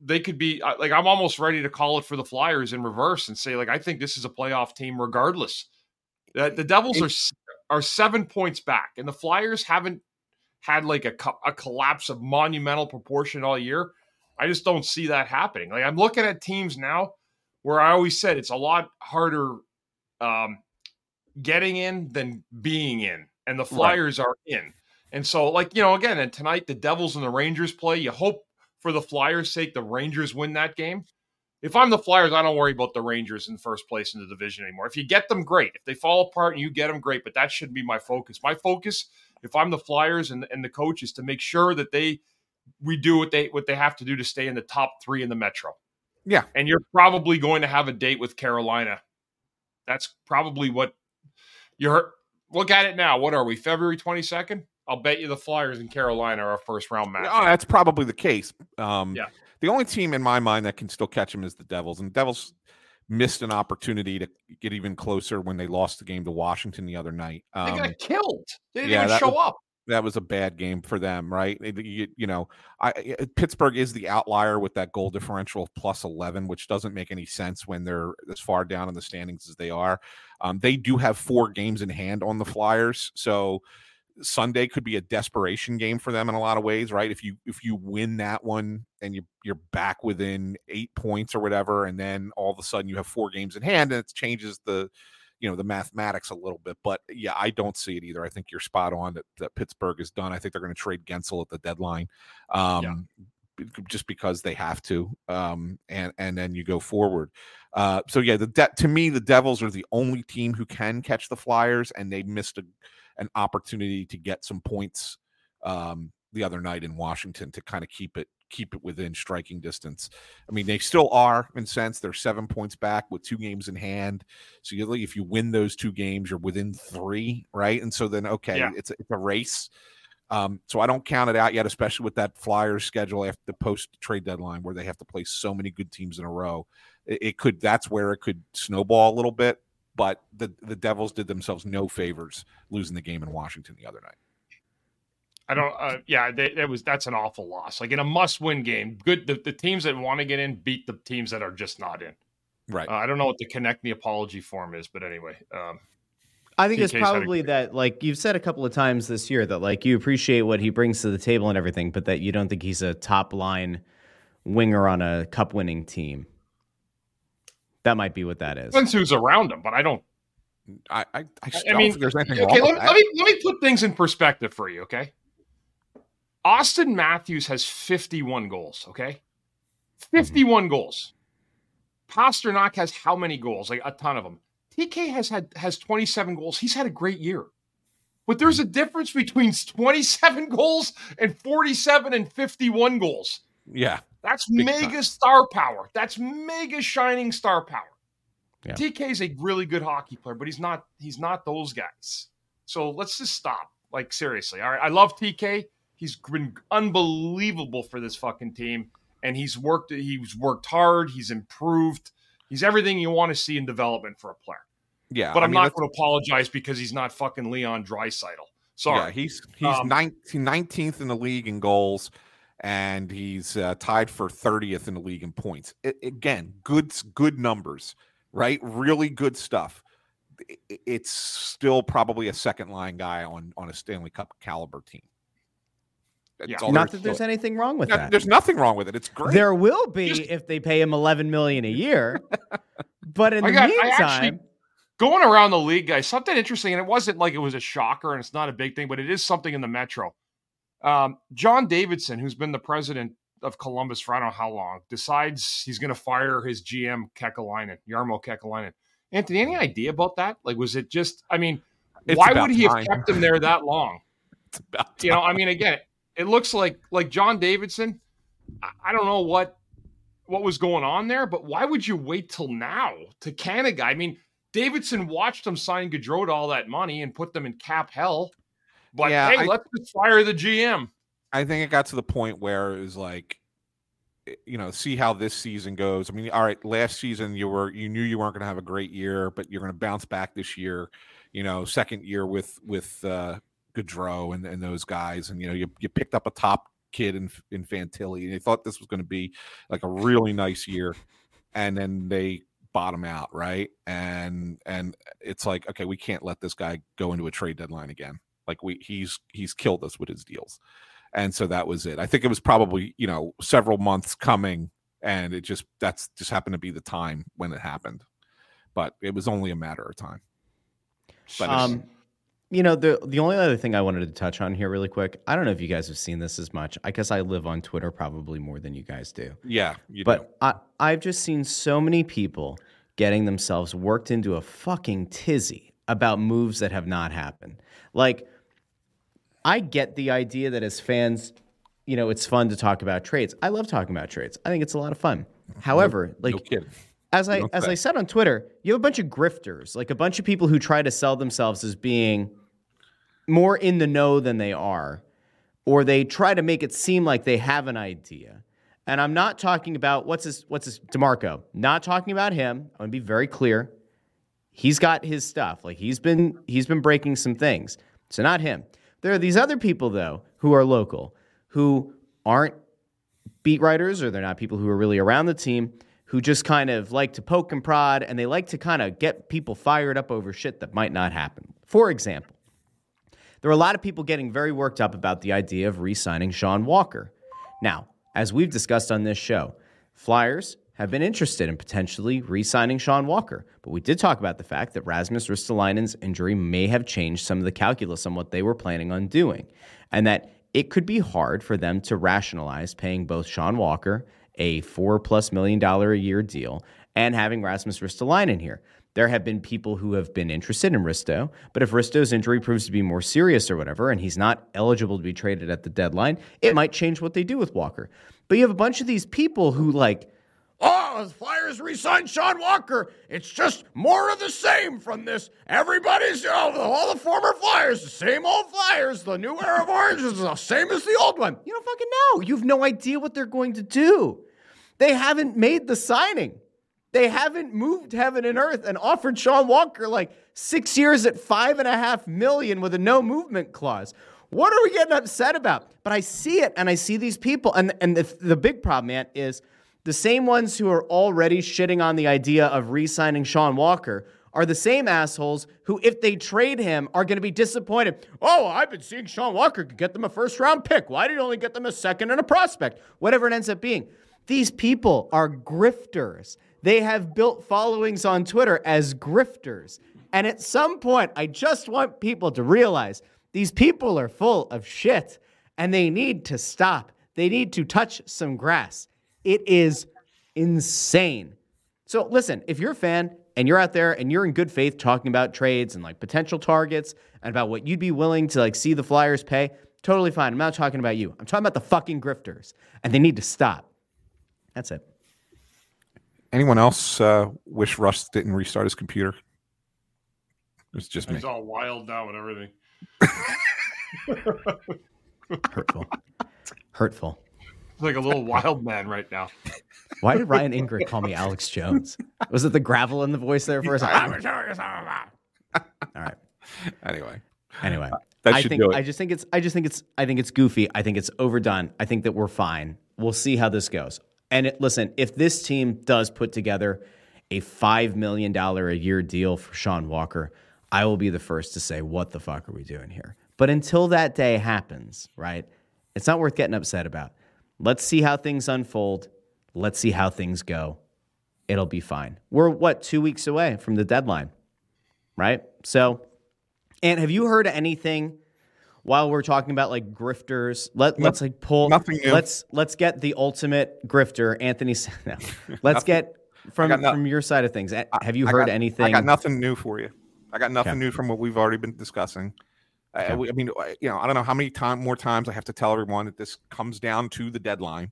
they could be like, I'm almost ready to call it for the Flyers in reverse and say, like, I think this is a playoff team regardless. Uh, the Devils are are seven points back, and the Flyers haven't had like a, co- a collapse of monumental proportion all year. I just don't see that happening. Like I'm looking at teams now where I always said it's a lot harder um, getting in than being in, and the Flyers are in. And so, like you know, again, and tonight the Devils and the Rangers play. You hope for the Flyers' sake the Rangers win that game. If I'm the Flyers, I don't worry about the Rangers in first place in the division anymore. If you get them, great. If they fall apart and you get them, great. But that shouldn't be my focus. My focus, if I'm the Flyers and, and the coach, is to make sure that they we do what they what they have to do to stay in the top three in the Metro. Yeah. And you're probably going to have a date with Carolina. That's probably what you're look at it now. What are we? February 22nd? I'll bet you the Flyers and Carolina are a first round match. Oh, that's probably the case. Um, Yeah. The only team in my mind that can still catch them is the Devils, and the Devils missed an opportunity to get even closer when they lost the game to Washington the other night. they Um, got killed. They didn't yeah, even show was- up. That was a bad game for them, right? You, you know, I I- Pittsburgh is the outlier with that goal differential of plus eleven, which doesn't make any sense when they're as far down in the standings as they are. Um, they do have four games in hand on the Flyers, so Sunday could be a desperation game for them in a lot of ways, right? If you if you win that one and you you're back within eight points or whatever, and then all of a sudden you have four games in hand, and it changes the you know the mathematics a little bit. But yeah, I don't see it either. I think you're spot on that, that Pittsburgh is done. I think they're going to trade Gensel at the deadline. Um, b- just because they have to um and and then you go forward uh so yeah the de- to me the devils are the only team who can catch the flyers and they missed a, an opportunity to get some points um the other night in washington to kind of keep it keep it within striking distance i mean they still are in sense they're seven points back with two games in hand so you, if you win those two games you're within three right and so then okay Yeah. it's a, it's a race Um, so I don't count it out yet, especially with that Flyers schedule after the post trade deadline where they have to play so many good teams in a row. It, it could that's where it could snowball a little bit. But the the Devils did themselves no favors losing the game in Washington the other night. I don't. Uh, yeah, they, that was that's an awful loss. Like in a must-win game, good. The, the teams that want to get in beat the teams that are just not in. Right. Uh, I don't know what the connect the apology form is, but anyway. Um, I think it's TK's a probably that, like you've said a couple of times this year, that like you appreciate what he brings to the table and everything, but that you don't think he's a top line winger on a cup winning team. That might be what that is. depends who's around him, but I don't. I I, I, I don't mean, think there's anything okay, wrong let, with let me let me put things in perspective for you. Okay, Auston Matthews has 51 goals. Okay, mm-hmm. 51 goals. Pastrnak has how many goals? Like a ton of them. TK has had has 27 goals. He's had a great year. But there's a difference between 27 goals and 47 and 51 goals. yeah. That's mega time. star power. That's mega shining star power. Yeah. TK is a really good hockey player, but he's not he's not those guys. So let's just stop. Like seriously. All right. I love TK. He's been unbelievable for this fucking team. And he's worked he's worked hard. He's improved. He's everything you want to see in development for a player. Yeah. But I I'm mean, not going to apologize because he's not fucking Leon Draisaitl. Sorry. Yeah, he's he's Um, 19, 19th in the league in goals, and he's uh, tied for 30th in the league in points. I- again, good good numbers, right? Really good stuff. I- I- It's still probably a second line guy on on a Stanley Cup caliber team. That's Yeah. all Not that there's to anything wrong with No, that. There's nothing wrong with it. It's great. There will be Just- if they pay him 11 million a year. but in I the got- I meantime, actually- going around the league, guys, something interesting, and it wasn't like it was a shocker and it's not a big thing, but it is something in the Metro. Um, John Davidson, who's been the president of Columbus for I don't know how long, decides he's going to fire his GM Kekalainen, Jarmo Kekalainen. Anthony, any idea about that? Like, was it just? I mean, It's why would he have kept him there that long? It's about You know. I mean, again, it looks like like John Davidson. I, don't know what what was going on there, but why would you wait till now to can a guy? I mean, Davidson watched him sign Gaudreau to all that money and put them in cap hell. But Yeah, hey, I- let's just fire the GM. I think it got to the point where it was like, you know, see how this season goes. I mean, all right, last season you were you knew you weren't going to have a great year, but you're going to bounce back this year. You know, second year with with uh, Gaudreau and, and those guys, and you know, you you picked up a top kid in in Fantilli, and you thought this was going to be like a really nice year, and then they bottom out, right? And and it's like, okay, we can't let this guy go into a trade deadline again. Like we he's he's killed us with his deals and so that was it. I think it was probably you know several months coming, and it just that's just happened to be the time when it happened, but it was only a matter of time. But um, you know, the the only other thing I wanted to touch on here really quick. I don't know if you guys have seen this as much. I guess I live on Twitter probably more than you guys do. yeah, you do. But I, I've just seen so many people getting themselves worked into a fucking tizzy about moves that have not happened. Like, I get the idea that as fans, you know, it's fun to talk about trades. I love talking about trades. I think it's a lot of fun. However, like no as I as. I said on Twitter, you have a bunch of grifters, like a bunch of people who try to sell themselves as being more in the know than they are, or they try to make it seem like they have an idea. And I'm not talking about what's his what's his Demarco. Not talking about him. I'm gonna be very clear. He's got his stuff. Like he's been he's been breaking some things. So not him. There are these other people though who are local who aren't beat writers or they're not people who are really around the team who just kind of like to poke and prod and they like to kind of get people fired up over shit that might not happen. For example, there are a lot of people getting very worked up about the idea of re signing Sean Walker. Now, as we've discussed on this show, Flyers have been interested in potentially re signing Sean Walker, but we did talk about the fact that Rasmus Ristolainen's injury may have changed some of the calculus on what they were planning on doing, and that it could be hard for them to rationalize paying both Sean Walker a four plus million dollar a year deal and having Rasmus Ristolainen here. There have been people who have been interested in Risto, but if Risto's injury proves to be more serious or whatever, and he's not eligible to be traded at the deadline, it might change what they do with Walker. But you have a bunch of these people who like, oh, the Flyers re-signed Sean Walker. It's just more of the same from this. Everybody's, you know, all the former Flyers, the same old Flyers. The new era of Orange is the same as the old one. You don't fucking know. You have no idea what they're going to do. They haven't made the signing. They haven't moved heaven and earth and offered Sean Walker like six years at five and a half million with a no movement clause. What are we getting upset about? But I see it and I see these people. And, and the, the big problem, man, is the same ones who are already shitting on the idea of re signing Sean Walker are the same assholes who, if they trade him, are going to be disappointed. Oh, I've been seeing Sean Walker could get them a first round pick. Why did he only get them a second and a prospect? Whatever it ends up being. These people are grifters. They have built followings on Twitter as grifters. And at some point, I just want people to realize these people are full of shit and they need to stop. They need to touch some grass. It is insane. So, listen, if you're a fan and you're out there and you're in good faith talking about trades and like potential targets and about what you'd be willing to like see the Flyers pay, totally fine. I'm not talking about you. I'm talking about the fucking grifters and they need to stop. That's it. Anyone else uh, wish Russ didn't restart his computer? It's just me. He's all wild now and everything. Hurtful. Hurtful. like a little wild man right now. Why did Ryan Ingrid call me Alex Jones? Was it the gravel in the voice there for a second? All right. Anyway, Anyway, that I should think do. I just think it's I just think it's I think it's goofy. I think it's overdone. I think that we're fine. We'll see how this goes. And it, listen, if this team does put together a five million dollar a year deal for Sean Walker, I will be the first to say, "What the fuck are we doing here?" But until that day happens, right? It's not worth getting upset about. Let's see how things unfold. Let's see how things go. It'll be fine. We're what two weeks away from the deadline, right? So. And have you heard anything while we're talking about like grifters? Let let's like pull nothing new. Let's let's get the ultimate grifter, Anthony. No. Let's get from no- from your side of things. Have you I heard got- anything? I got nothing new for you. I got nothing Okay. new from what we've already been discussing. I- I, I mean, you know, I don't know how many time more times I have to tell everyone that this comes down to the deadline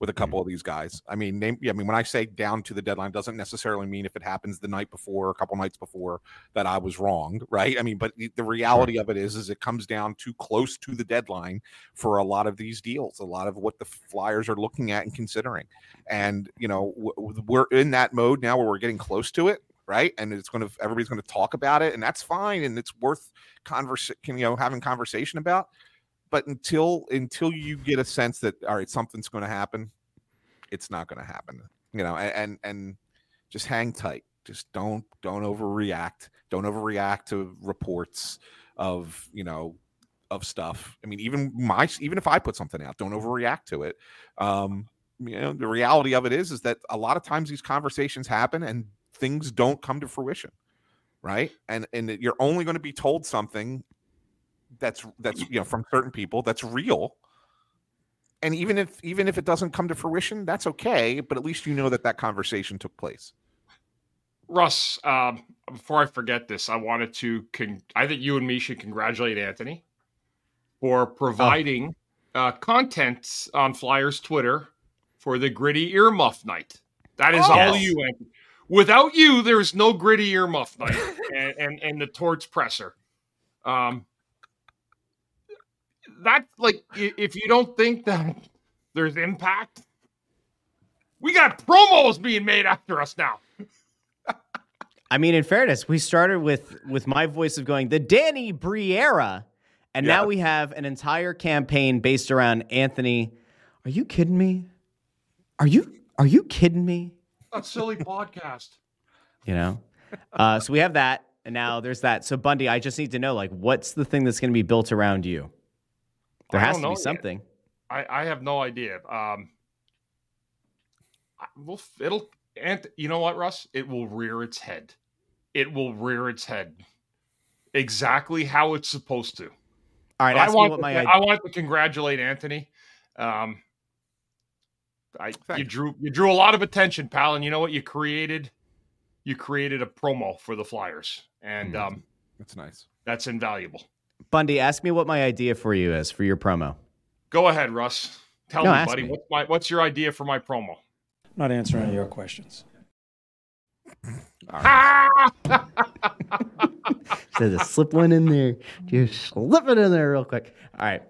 with a couple mm. of these guys. I mean, name, yeah, I mean, when I say down to the deadline, doesn't necessarily mean if it happens the night before, or a couple nights before, that I was wrong, right? I mean, but the- reality of it is, is it comes down too close to the deadline for a lot of these deals, a lot of what the Flyers are looking at and considering, and you know, we're in that mode now where we're getting close to it, right? And it's going to everybody's going to talk about it, and that's fine, and it's worth conversation, you know, having conversation about. But until until you get a sense that all right, something's going to happen, it's not going to happen, you know, and, and and just hang tight. Just don't don't overreact. Don't overreact to reports of you know of stuff. I mean, even my even if I put something out, don't overreact to it. Um, you know, the reality of it is is that a lot of times these conversations happen and things don't come to fruition, right? And and you're only going to be told something that's that's you know from certain people that's real. And even if even if it doesn't come to fruition, that's okay. But at least you know that that conversation took place. Russ, um, before I forget this, I wanted to. Con- I think you and me should congratulate Anthony for providing uh, content on Flyers Twitter for the Gritty Earmuff Night. That is Oh. all Yes. you, Anthony. Without you, there is no Gritty Earmuff Night and, and and the Torch Presser. Um, that like if you don't think that there's impact, we got promos being made after us now. I mean, in fairness, we started with with my voice of going the Danny Briera, and now we have an entire campaign based around Anthony. Are you kidding me? Are you are you kidding me? A silly podcast. You know. Uh, so we have that, and now there's that. So Bundy, I just need to know, like, what's the thing that's going to be built around you? There has to be something. I, I have no idea. Um, I- well, it'll and you know what, Russ? It will rear its head. It will rear its head exactly how it's supposed to. All right, But I ask me want what to, my I want to congratulate Anthony. Um, I Thank you you. drew you drew a lot of attention, pal, and you know what you created? You created a promo for the Flyers, and Mhm. um, That's nice. that's invaluable. Bundy. Ask me what my idea for you is for your promo. Go ahead, Russ. Tell No, me, buddy. me. What's my what's your idea for my promo? not answering any of your questions. So just slip one in there. Just slip it in there real quick. All right.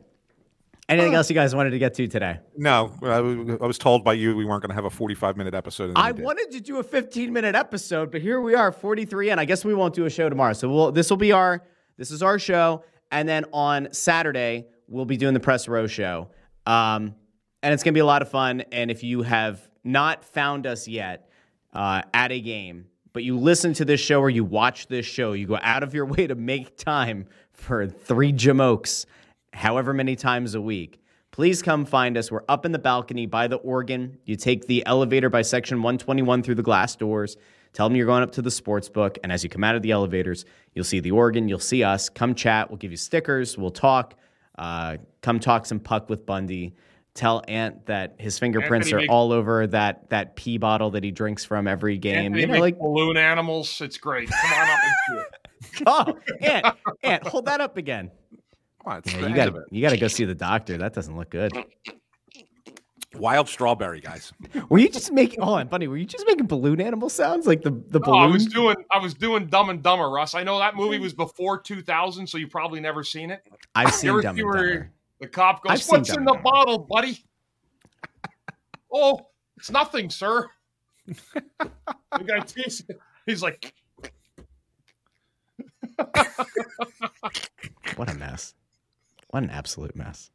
Anything else you guys wanted to get to today? No, I was told by you we weren't going to have a 45 minute episode. I did. wanted to do a 15 minute episode, but here we are, 43 and I guess we won't do a show tomorrow. So we'll this will be our this is our show, and then on Saturday we'll be doing the press row show, um, and it's gonna be a lot of fun. And if you have not found us yet uh, at a game, but you listen to this show or you watch this show, you go out of your way to make time for three jamokes, however many times a week. Please come find us. We're up in the balcony by the organ. You take the elevator by section 121 through the glass doors. Tell them you're going up to the sports book. And as you come out of the elevators, you'll see the organ. You'll see us. Come chat. We'll give you stickers. We'll talk. Uh, come talk some puck with Bundy. Tell Ant that his fingerprints Anthony are make- all over that that pee bottle that he drinks from every game. You know, like balloon animals. It's great. Come on up and see it. oh, Ant, Ant, hold that up again. Come on, Yeah, you got you got to go see the doctor. That doesn't look good. Wild strawberry, guys. Were you just making? Hold on, Bunny. Were you just making balloon animal sounds like the the Oh, I was balloon? doing I was doing Dumb and Dumber, Russ. I know that movie was before 2000, so you probably never seen it. I've seen ever Dumb see and Dumber. The cop goes, I've "What's in the Dumber." bottle, buddy?" oh, it's nothing, sir. the guy takes it. He's like, What a mess. What an absolute mess.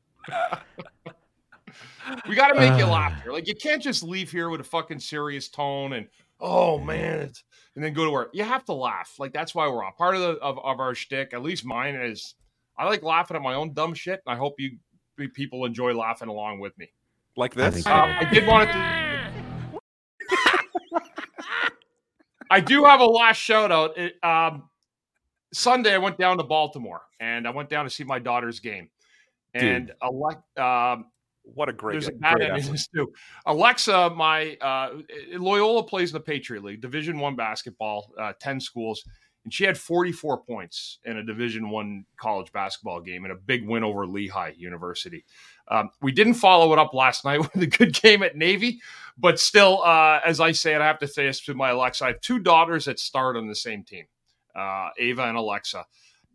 "We got to make you Uh. laugh here. Like, you can't just leave here with a fucking serious tone and oh man, it's, and then go to work. You have to laugh. Like that's why we're on. Part of the of, of our shtick, at least mine, is I like laughing at my own dumb shit. And I hope you people enjoy laughing along with me. Like I this. think Um, I did want to. I do have a last shout out. It, um, Sunday, I went down to Baltimore and I went down to see my daughter's game. And elect, um, what a great, there's a bad great end in this too. Alexa, my uh, Loyola plays in the Patriot League, Division One basketball, uh, ten schools, and she had 44 points in a Division One college basketball game and a big win over Lehigh University. Um, we didn't follow it up last night with a good game at Navy, but still, uh, as I say it, I have to say this to my Alexa. I have two daughters that start on the same team, uh, Ava and Alexa,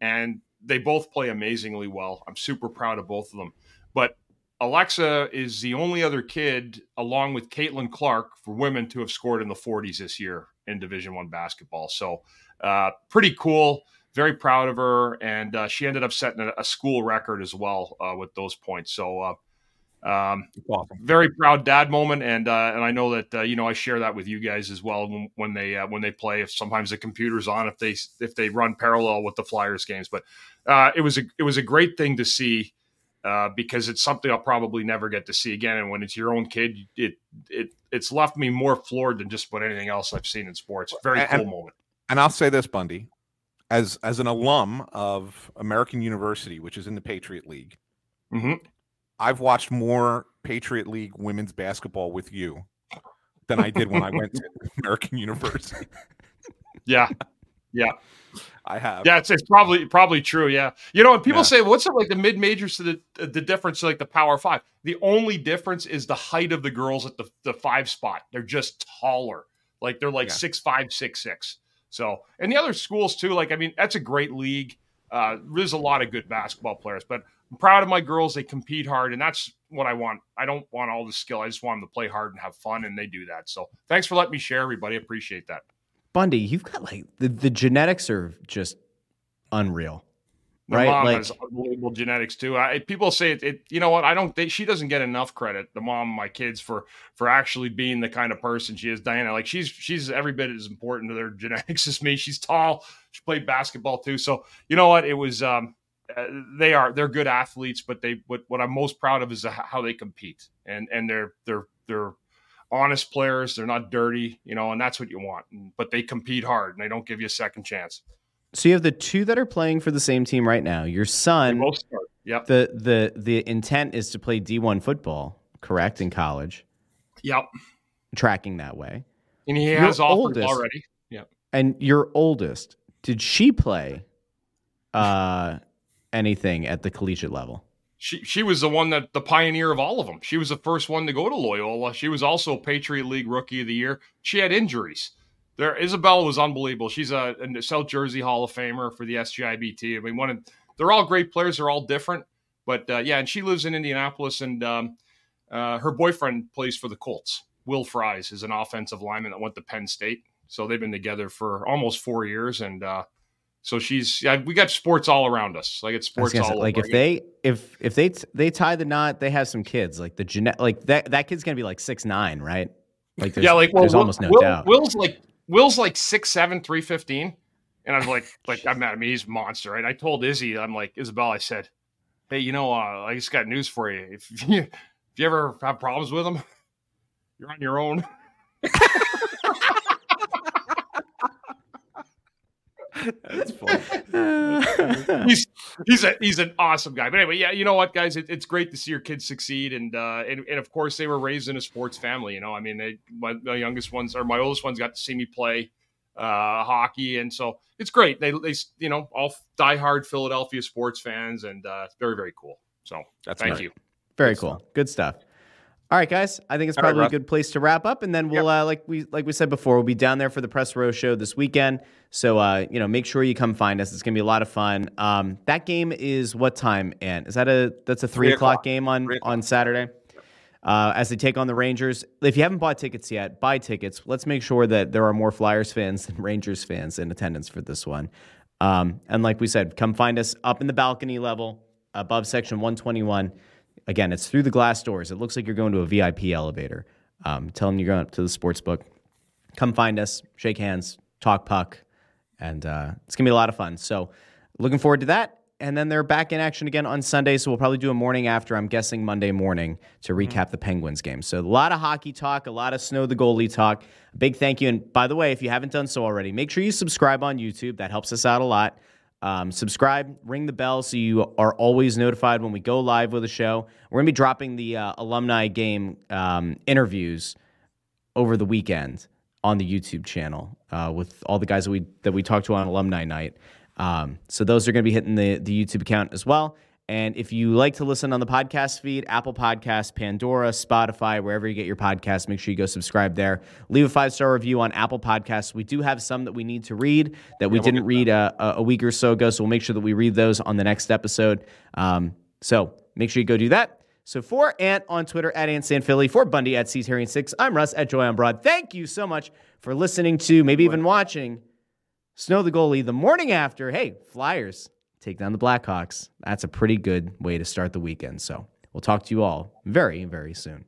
and they both play amazingly well. I'm super proud of both of them. But Alexa is the only other kid, along with Caitlin Clark, for women to have scored in the 40s this year in Division One basketball. So, uh, pretty cool. Very proud of her, and uh, she ended up setting a, a school record as well uh, with those points. So, uh, um, Awesome. very proud dad moment, and uh, and I know that uh, you know I share that with you guys as well when, when they uh, when they play. If sometimes the computer's on, if they if they run parallel with the Flyers games, but uh, it was a it was a great thing to see uh, because it's something I'll probably never get to see again. And when it's your own kid, it it it's left me more floored than just about anything else I've seen in sports. Very And- cool moment. And I'll say this, Bundy, as as an alum of American University, which is in the Patriot League, mm-hmm. I've watched more Patriot League women's basketball with you than I did when I went to American University. Yeah, yeah. I have. Yeah, it's, it's probably probably true. Yeah, you know, and people Yeah. say, "What's it like the mid majors to the the difference to like the Power Five? The only difference is the height of the girls at the the five spot. They're just taller. Like they're like Yeah. six five, six six. So, and the other schools too. Like, I mean, that's a great league. Uh, there's a lot of good basketball players, but I'm proud of my girls. They compete hard, and that's what I want. I don't want all the skill. I just want them to play hard and have fun, and they do that. So, thanks for letting me share, everybody. Appreciate that. Bundy, you've got like the, the genetics are just unreal. My Right, mom like- has unbelievable genetics too. I, people say it, it. You know what? I don't think she doesn't get enough credit. The mom my kids for for actually being the kind of person she is. Diana, like she's she's every bit as important to their genetics as me. She's tall. She played basketball too. So you know what? It was. um uh, they are they're good athletes, but they what what I'm most proud of is how they compete and and they're they're they're honest players. They're not dirty, you know, and that's what you want. But they compete hard and they don't give you a second chance. So you have the two that are playing for the same team right now. Your son. Yep. the the the intent is to play D1 football, correct, in college, Yep. tracking that way. And he Your has offers oldest- already. Yep. And your oldest, did she play uh anything at the collegiate level? She she was the one that the pioneer of all of them. She was the first one to go to Loyola. She was also Patriot League Rookie of the Year. She had injuries. There, Isabella was unbelievable. She's a, a South Jersey Hall of Famer for the SGIBT. I mean, one of, they're all great players. They're all different, but uh, yeah. And she lives in Indianapolis, and um, uh, her boyfriend plays for the Colts. Will Fries is an offensive lineman that went to Penn State, so they've been together for almost four years, and uh, so she's yeah, we got sports all around us. Like it's sports all say, like if they if if they they tie the knot, they have some kids. Like the genet like that that kid's gonna be like six nine, right? Like yeah, like well, there's Will, almost no Will, doubt. Will's like Will's like six seven, three fifteen. And I'm like, like I'm mad, at me. he's a monster, right? I told Izzy, I'm like, Isabel, I said, Hey, you know, uh, I just got news for you. If you if you ever have problems with him, you're on your own. That's funny. he's he's a he's an awesome guy. But anyway, yeah, you know what, guys, it, it's great to see your kids succeed, and uh, and and of course they were raised in a sports family. You know, I mean, they my, my youngest ones or my oldest ones got to see me play uh, hockey, and so it's great. They they you know all diehard Philadelphia sports fans, and uh, it's very very cool. So That's thank great. you. Very cool. Good stuff. All right, guys. I think it's All right, probably a good place to wrap up, and then we'll, uh, like we like we said before, we'll be down there for the press row show this weekend. So, uh, you know, make sure you come find us. It's gonna be a lot of fun. Um, that game is what time? And is that a that's a three, Three o'clock, o'clock. game on o'clock. on Saturday? Uh, as they take on the Rangers. If you haven't bought tickets yet, buy tickets. Let's make sure that there are more Flyers fans than Rangers fans in attendance for this one. Um, and like we said, come find us up in the balcony level above section 121. Again, it's through the glass doors. It looks like you're going to a VIP elevator. Um, tell them you're going up to the sports book. Come find us, shake hands, talk puck, and uh, it's gonna be a lot of fun. So, looking forward to that. And then they're back in action again on Sunday. So we'll probably do a morning after. I'm guessing Monday morning to recap the Penguins game. So a lot of hockey talk, a lot of Snow the goalie talk. A big thank you. And by the way, if you haven't done so already, make sure you subscribe on YouTube. That helps us out a lot. Um, subscribe, ring the bell so you are always notified when we go live with a show. We're going to be dropping the uh, alumni game um, interviews over the weekend on the YouTube channel uh, with all the guys that we that we talked to on alumni night. Um, so those are going to be hitting the the YouTube account as well. And if you like to listen on the podcast feed, Apple Podcasts, Pandora, Spotify, wherever you get your podcasts, make sure you go subscribe there. Leave a five star review on Apple Podcasts. We do have some that we need to read that we didn't read a, a week or so ago, so we'll make sure that we read those on the next episode. Um, so make sure you go do that. So for Ant on Twitter at Ant San Philly, for Bundy at Ctherien6, I'm Russ at Joy on Broad. Thank you so much for listening to, maybe even watching Snow the goalie the morning after. Hey, Flyers take down the Blackhawks. That's a pretty good way to start the weekend. So we'll talk to you all very, very soon.